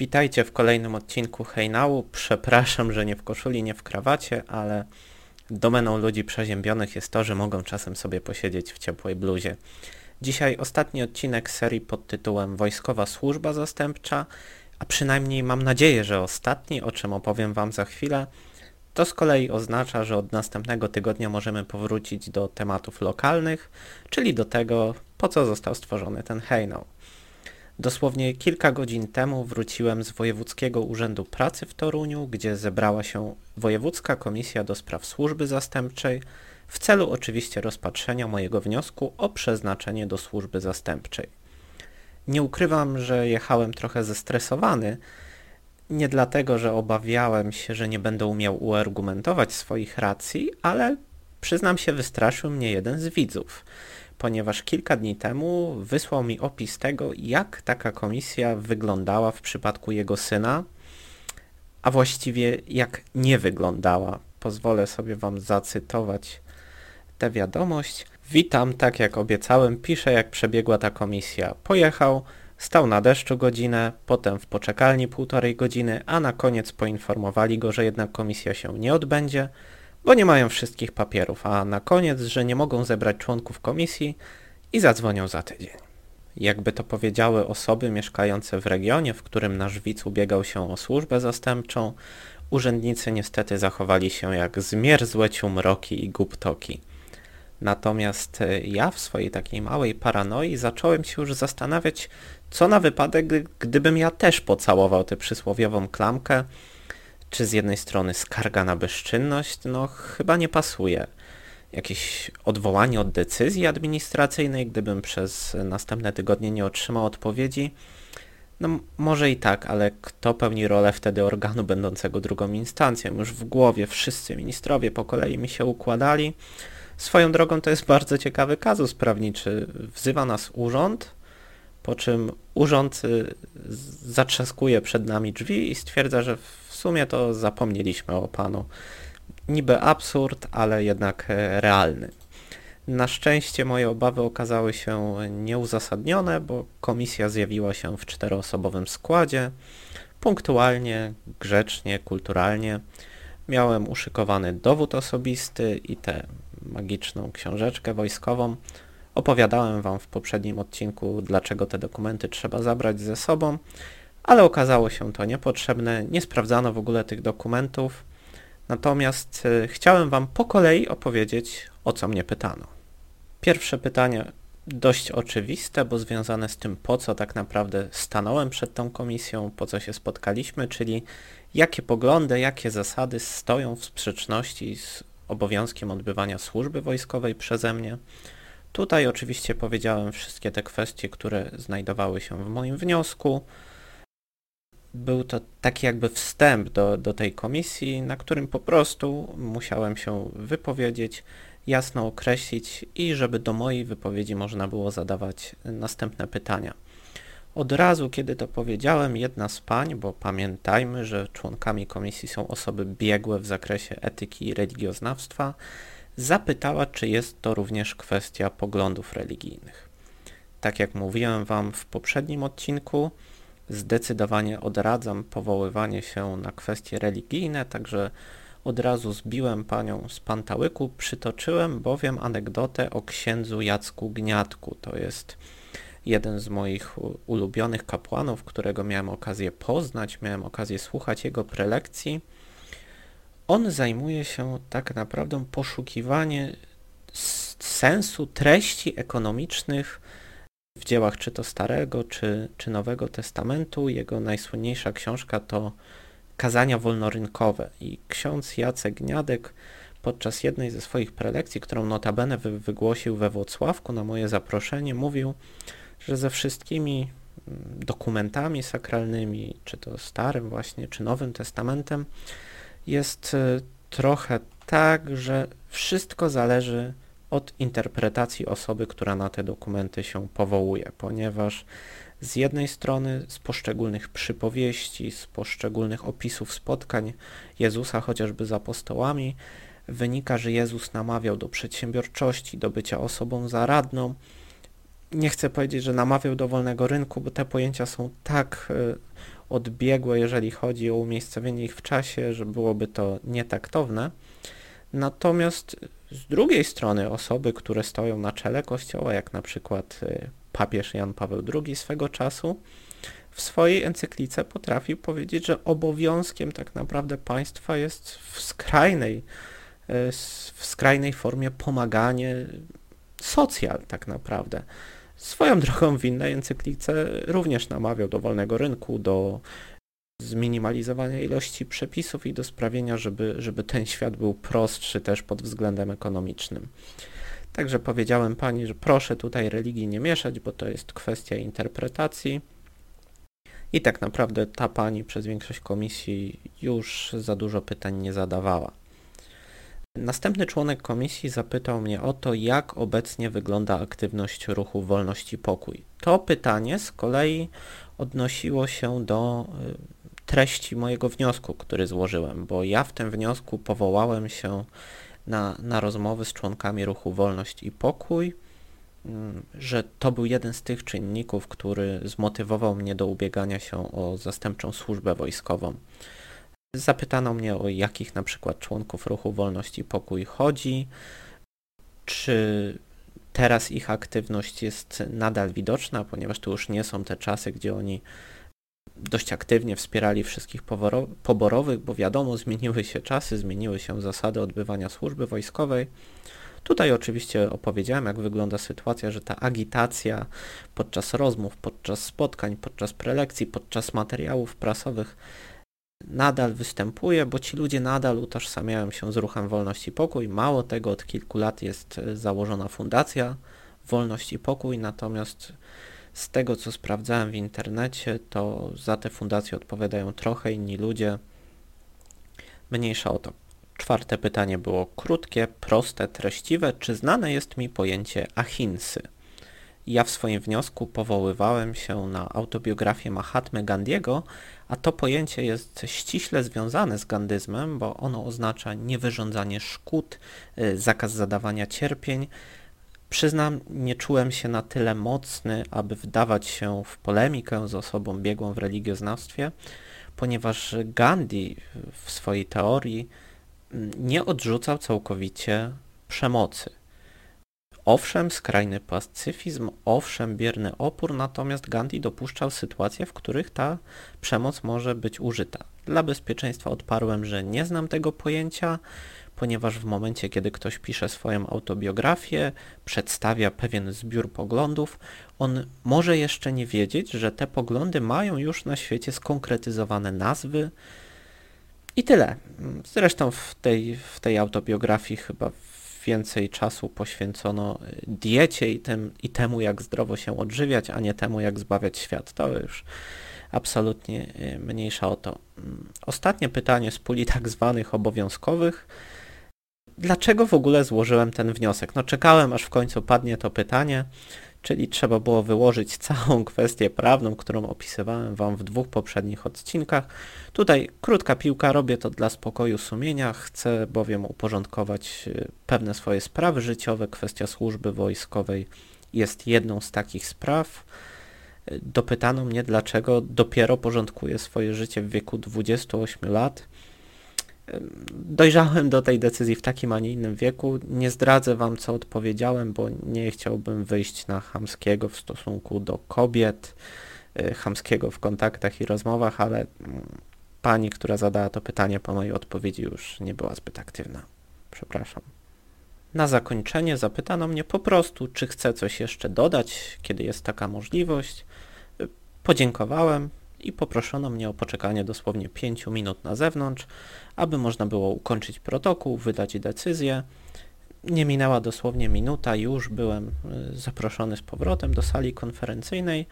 Witajcie w kolejnym odcinku Hejnału. Przepraszam, że nie w koszuli, nie w krawacie, ale domeną ludzi przeziębionych jest to, że mogą czasem sobie posiedzieć w ciepłej bluzie. Dzisiaj ostatni odcinek serii pod tytułem Wojskowa Służba Zastępcza, a przynajmniej mam nadzieję, że ostatni, o czym opowiem Wam za chwilę. To z kolei oznacza, że od następnego tygodnia możemy powrócić do tematów lokalnych, czyli do tego, po co został stworzony ten hejnał. Dosłownie kilka godzin temu wróciłem z Wojewódzkiego Urzędu Pracy w Toruniu, gdzie zebrała się Wojewódzka Komisja do Spraw Służby Zastępczej w celu oczywiście rozpatrzenia mojego wniosku o przeznaczenie do służby zastępczej. Nie ukrywam, że jechałem trochę zestresowany, nie dlatego, że obawiałem się, że nie będę umiał uargumentować swoich racji, ale przyznam się, wystraszył mnie jeden z widzów, ponieważ kilka dni temu wysłał mi opis tego, jak taka komisja wyglądała w przypadku jego syna, a właściwie jak nie wyglądała. Pozwolę sobie Wam zacytować tę wiadomość. Witam, tak jak obiecałem, piszę jak przebiegła ta komisja. Pojechał, stał na deszczu godzinę, potem w poczekalni półtorej godziny, a na koniec poinformowali go, że jednak komisja się nie odbędzie, bo nie mają wszystkich papierów, a na koniec, że nie mogą zebrać członków komisji i zadzwonią za tydzień. Jakby to powiedziały osoby mieszkające w regionie, w którym nasz widz ubiegał się o służbę zastępczą, urzędnicy niestety zachowali się jak zmierzłe ciumroki i guptoki. Natomiast e, ja w swojej takiej małej paranoi zacząłem się już zastanawiać, co na wypadek, gdybym ja też pocałował tę przysłowiową klamkę, czy z jednej strony skarga na bezczynność, no chyba nie pasuje. Jakieś odwołanie od decyzji administracyjnej, gdybym przez następne tygodnie nie otrzymał odpowiedzi, no może i tak, ale kto pełni rolę wtedy organu będącego drugą instancją? Już w głowie wszyscy ministrowie po kolei mi się układali. Swoją drogą to jest bardzo ciekawy kazus prawniczy. Wzywa nas urząd, po czym urząd y, zatrzaskuje przed nami drzwi i stwierdza, że sumie to zapomnieliśmy o panu. Niby absurd, ale jednak e, realny. Na szczęście moje obawy okazały się nieuzasadnione, bo komisja zjawiła się w czteroosobowym składzie, punktualnie, grzecznie, kulturalnie. Miałem uszykowany dowód osobisty i tę magiczną książeczkę wojskową. Opowiadałem Wam w poprzednim odcinku, dlaczego te dokumenty trzeba zabrać ze sobą, ale okazało się to niepotrzebne, nie sprawdzano w ogóle tych dokumentów. Natomiast y, chciałem Wam po kolei opowiedzieć, o co mnie pytano. Pierwsze pytanie dość oczywiste, bo związane z tym, po co tak naprawdę stanąłem przed tą komisją, po co się spotkaliśmy, czyli jakie poglądy, jakie zasady stoją w sprzeczności z obowiązkiem odbywania służby wojskowej przeze mnie. Tutaj oczywiście powiedziałem wszystkie te kwestie, które znajdowały się w moim wniosku. Był to taki jakby wstęp do, do tej komisji, na którym po prostu musiałem się wypowiedzieć, jasno określić i żeby do mojej wypowiedzi można było zadawać następne pytania. Od razu, kiedy to powiedziałem, jedna z pań, bo pamiętajmy, że członkami komisji są osoby biegłe w zakresie etyki i religioznawstwa, zapytała, czy jest to również kwestia poglądów religijnych. Tak jak mówiłem Wam w poprzednim odcinku, zdecydowanie odradzam powoływanie się na kwestie religijne, także od razu zbiłem panią z pantałyku, przytoczyłem bowiem anegdotę o księdzu Jacku Gniatku. To jest jeden z moich ulubionych kapłanów, którego miałem okazję poznać, miałem okazję słuchać jego prelekcji. On zajmuje się tak naprawdę poszukiwaniem sensu, treści ekonomicznych w dziełach czy to Starego, czy, czy Nowego Testamentu. Jego najsłynniejsza książka to Kazania wolnorynkowe i ksiądz Jacek Gniadek podczas jednej ze swoich prelekcji, którą notabene wygłosił we Włocławku na moje zaproszenie, mówił, że ze wszystkimi mm, dokumentami sakralnymi, czy to Starym właśnie, czy Nowym Testamentem, jest y, trochę tak, że wszystko zależy od interpretacji osoby, która na te dokumenty się powołuje, ponieważ z jednej strony z poszczególnych przypowieści, z poszczególnych opisów spotkań Jezusa chociażby z apostołami wynika, że Jezus namawiał do przedsiębiorczości, do bycia osobą zaradną, nie chcę powiedzieć, że namawiał do wolnego rynku, bo te pojęcia są tak y, odbiegłe, jeżeli chodzi o umiejscowienie ich w czasie, że byłoby to nietaktowne. Natomiast z drugiej strony osoby, które stoją na czele Kościoła, jak na przykład y, papież Jan Paweł II swego czasu, w swojej encyklice potrafił powiedzieć, że obowiązkiem tak naprawdę państwa jest w skrajnej, y, w skrajnej formie pomaganie socjal tak naprawdę. Swoją drogą w innej encyklice również namawiał do wolnego rynku, do zminimalizowania ilości przepisów i do sprawienia, żeby, żeby ten świat był prostszy też pod względem ekonomicznym. Także powiedziałem pani, że proszę tutaj religii nie mieszać, bo to jest kwestia interpretacji. I tak naprawdę ta pani przez większość komisji już za dużo pytań nie zadawała. Następny członek komisji zapytał mnie o to, jak obecnie wygląda aktywność ruchu Wolność i Pokój. To pytanie z kolei odnosiło się do y, treści mojego wniosku, który złożyłem, bo ja w tym wniosku powołałem się na, na rozmowy z członkami ruchu Wolność i Pokój, mm, że to był jeden z tych czynników, który zmotywował mnie do ubiegania się o zastępczą służbę wojskową. Zapytano mnie o jakich na przykład członków ruchu Wolność i Pokój chodzi, czy teraz ich aktywność jest nadal widoczna, ponieważ to już nie są te czasy, gdzie oni dość aktywnie wspierali wszystkich poborowych, bo wiadomo, zmieniły się czasy, zmieniły się zasady odbywania służby wojskowej. Tutaj oczywiście opowiedziałem, jak wygląda sytuacja, że ta agitacja podczas rozmów, podczas spotkań, podczas prelekcji, podczas materiałów prasowych nadal występuje, bo ci ludzie nadal utożsamiają się z ruchem Wolność i Pokój. Mało tego, od kilku lat jest założona fundacja Wolność i Pokój, natomiast z tego, co sprawdzałem w internecie, to za te fundacje odpowiadają trochę inni ludzie. Mniejsza o to. Czwarte pytanie było krótkie, proste, treściwe. Czy znane jest mi pojęcie ahinsy? Ja w swoim wniosku powoływałem się na autobiografię Mahatmy Gandiego, a to pojęcie jest ściśle związane z gandyzmem, bo ono oznacza niewyrządzanie szkód, y, zakaz zadawania cierpień. Przyznam, nie czułem się na tyle mocny, aby wdawać się w polemikę z osobą biegłą w religioznawstwie, ponieważ Gandhi w swojej teorii mm, nie odrzucał całkowicie przemocy. Owszem, skrajny pacyfizm, owszem, bierny opór, natomiast Gandhi dopuszczał sytuacje, w których ta przemoc może być użyta. Dla bezpieczeństwa odparłem, że nie znam tego pojęcia, ponieważ w momencie, kiedy ktoś pisze swoją autobiografię, przedstawia pewien zbiór poglądów, on może jeszcze nie wiedzieć, że te poglądy mają już na świecie skonkretyzowane nazwy. I tyle. Zresztą w tej, w tej autobiografii chyba więcej czasu poświęcono diecie i, tym, i temu, jak zdrowo się odżywiać, a nie temu, jak zbawiać świat. To już absolutnie y, mniejsza o to. Mm, ostatnie pytanie z puli tak zwanych obowiązkowych. Dlaczego w ogóle złożyłem ten wniosek? No czekałem, aż w końcu padnie to pytanie czyli trzeba było wyłożyć całą kwestię prawną, którą opisywałem Wam w dwóch poprzednich odcinkach. Tutaj krótka piłka, robię to dla spokoju sumienia, chcę bowiem uporządkować y, pewne swoje sprawy życiowe. Kwestia służby wojskowej jest jedną z takich spraw. Dopytano mnie, dlaczego dopiero porządkuję swoje życie w wieku 28 lat dojrzałem do tej decyzji w takim, a nie innym wieku. Nie zdradzę wam, co odpowiedziałem, bo nie chciałbym wyjść na chamskiego w stosunku do kobiet, y, chamskiego w kontaktach i rozmowach, ale mm, pani, która zadała to pytanie po mojej odpowiedzi już nie była zbyt aktywna. Przepraszam. Na zakończenie zapytano mnie po prostu, czy chcę coś jeszcze dodać, kiedy jest taka możliwość. Y, podziękowałem, i poproszono mnie o poczekanie dosłownie 5 minut na zewnątrz, aby można było ukończyć protokół, wydać decyzję. Nie minęła dosłownie minuta, już byłem y, zaproszony z powrotem do sali konferencyjnej,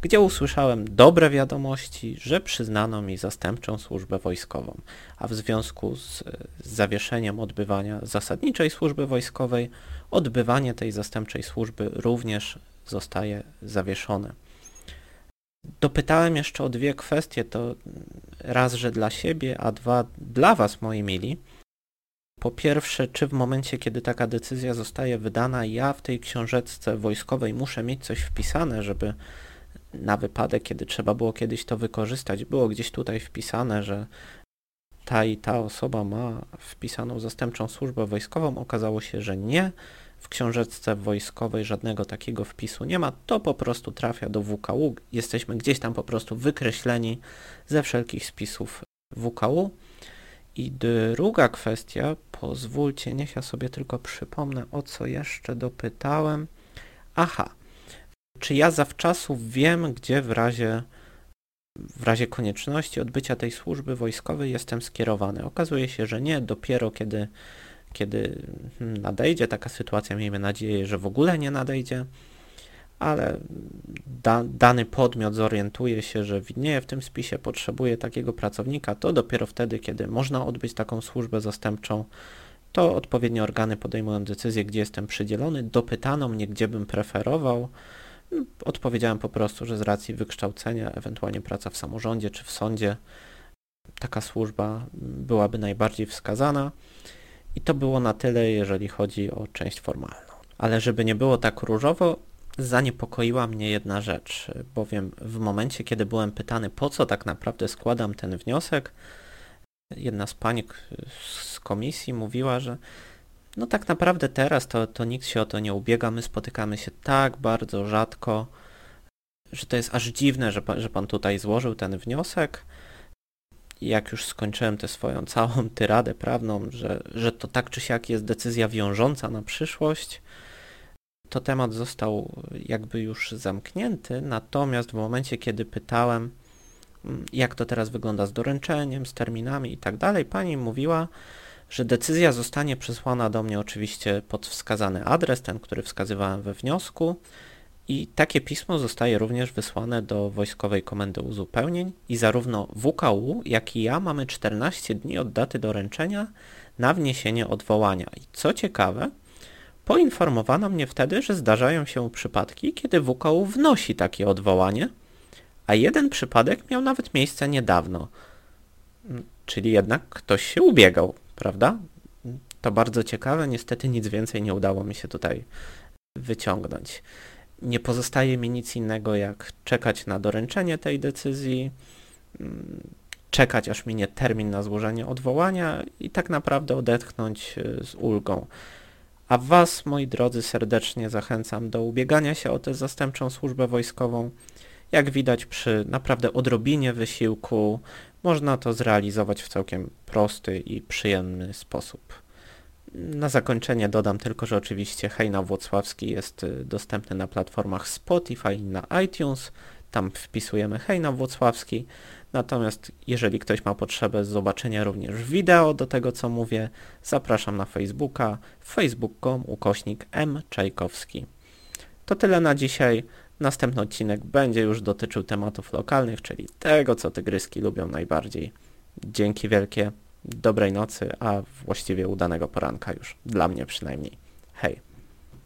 gdzie usłyszałem dobre wiadomości, że przyznano mi zastępczą służbę wojskową, a w związku z, z zawieszeniem odbywania zasadniczej służby wojskowej, odbywanie tej zastępczej służby również zostaje zawieszone. Dopytałem jeszcze o dwie kwestie, to raz, że dla siebie, a dwa dla Was, moi mili. Po pierwsze, czy w momencie, kiedy taka decyzja zostaje wydana, ja w tej książeczce wojskowej muszę mieć coś wpisane, żeby na wypadek, kiedy trzeba było kiedyś to wykorzystać. Było gdzieś tutaj wpisane, że ta i ta osoba ma wpisaną zastępczą służbę wojskową. Okazało się, że nie. W książeczce wojskowej żadnego takiego wpisu nie ma. To po prostu trafia do WKU. Jesteśmy gdzieś tam po prostu wykreśleni ze wszelkich spisów WKU. I druga kwestia, pozwólcie, niech ja sobie tylko przypomnę, o co jeszcze dopytałem. Aha, czy ja zawczasu wiem, gdzie w razie, w razie konieczności odbycia tej służby wojskowej jestem skierowany? Okazuje się, że nie, dopiero kiedy, kiedy nadejdzie taka sytuacja, miejmy nadzieję, że w ogóle nie nadejdzie, ale da, dany podmiot zorientuje się, że widnieje w tym spisie, potrzebuje takiego pracownika, to dopiero wtedy, kiedy można odbyć taką służbę zastępczą, to odpowiednie organy podejmują decyzję, gdzie jestem przydzielony. Dopytano mnie, gdzie bym preferował. Odpowiedziałem po prostu, że z racji wykształcenia, ewentualnie praca w samorządzie czy w sądzie, taka służba byłaby najbardziej wskazana. I to było na tyle, jeżeli chodzi o część formalną. Ale żeby nie było tak różowo, zaniepokoiła mnie jedna rzecz, bowiem w momencie, kiedy byłem pytany, po co tak naprawdę składam ten wniosek, jedna z pań z komisji mówiła, że no tak naprawdę teraz to, to nikt się o to nie ubiega, my spotykamy się tak bardzo rzadko, że to jest aż dziwne, że pan, że pan tutaj złożył ten wniosek. Jak już skończyłem tę swoją całą tyradę prawną, że, że to tak czy siak jest decyzja wiążąca na przyszłość, to temat został jakby już zamknięty, natomiast w momencie, kiedy pytałem, mm, jak to teraz wygląda z doręczeniem, z terminami i tak dalej, pani mówiła, że decyzja zostanie przesłana do mnie oczywiście pod wskazany adres, ten, który wskazywałem we wniosku i takie pismo zostaje również wysłane do Wojskowej Komendy Uzupełnień i zarówno WKU, jak i ja mamy 14 dni od daty doręczenia na wniesienie odwołania. I co ciekawe, Poinformowano mnie wtedy, że zdarzają się przypadki, kiedy WKU wnosi takie odwołanie, a jeden przypadek miał nawet miejsce niedawno. Czyli jednak ktoś się ubiegał, prawda? To bardzo ciekawe, niestety nic więcej nie udało mi się tutaj wyciągnąć. Nie pozostaje mi nic innego jak czekać na doręczenie tej decyzji, czekać aż minie termin na złożenie odwołania i tak naprawdę odetchnąć e, z ulgą. A Was, moi drodzy, serdecznie zachęcam do ubiegania się o tę zastępczą służbę wojskową. Jak widać przy naprawdę odrobinie wysiłku można to zrealizować w całkiem prosty i przyjemny sposób. Na zakończenie dodam tylko, że oczywiście Hejna Włocławski jest y, dostępny na platformach Spotify i na iTunes. Tam wpisujemy Hejna Włocławski. Natomiast jeżeli ktoś ma potrzebę zobaczenia również wideo do tego, co mówię, zapraszam na Facebooka, facebook.com ukośnik m. Czajkowski. To tyle na dzisiaj. Następny odcinek będzie już dotyczył tematów lokalnych, czyli tego, co tygryski lubią najbardziej. Dzięki wielkie, dobrej nocy, a właściwie udanego poranka już, dla mnie przynajmniej. Hej!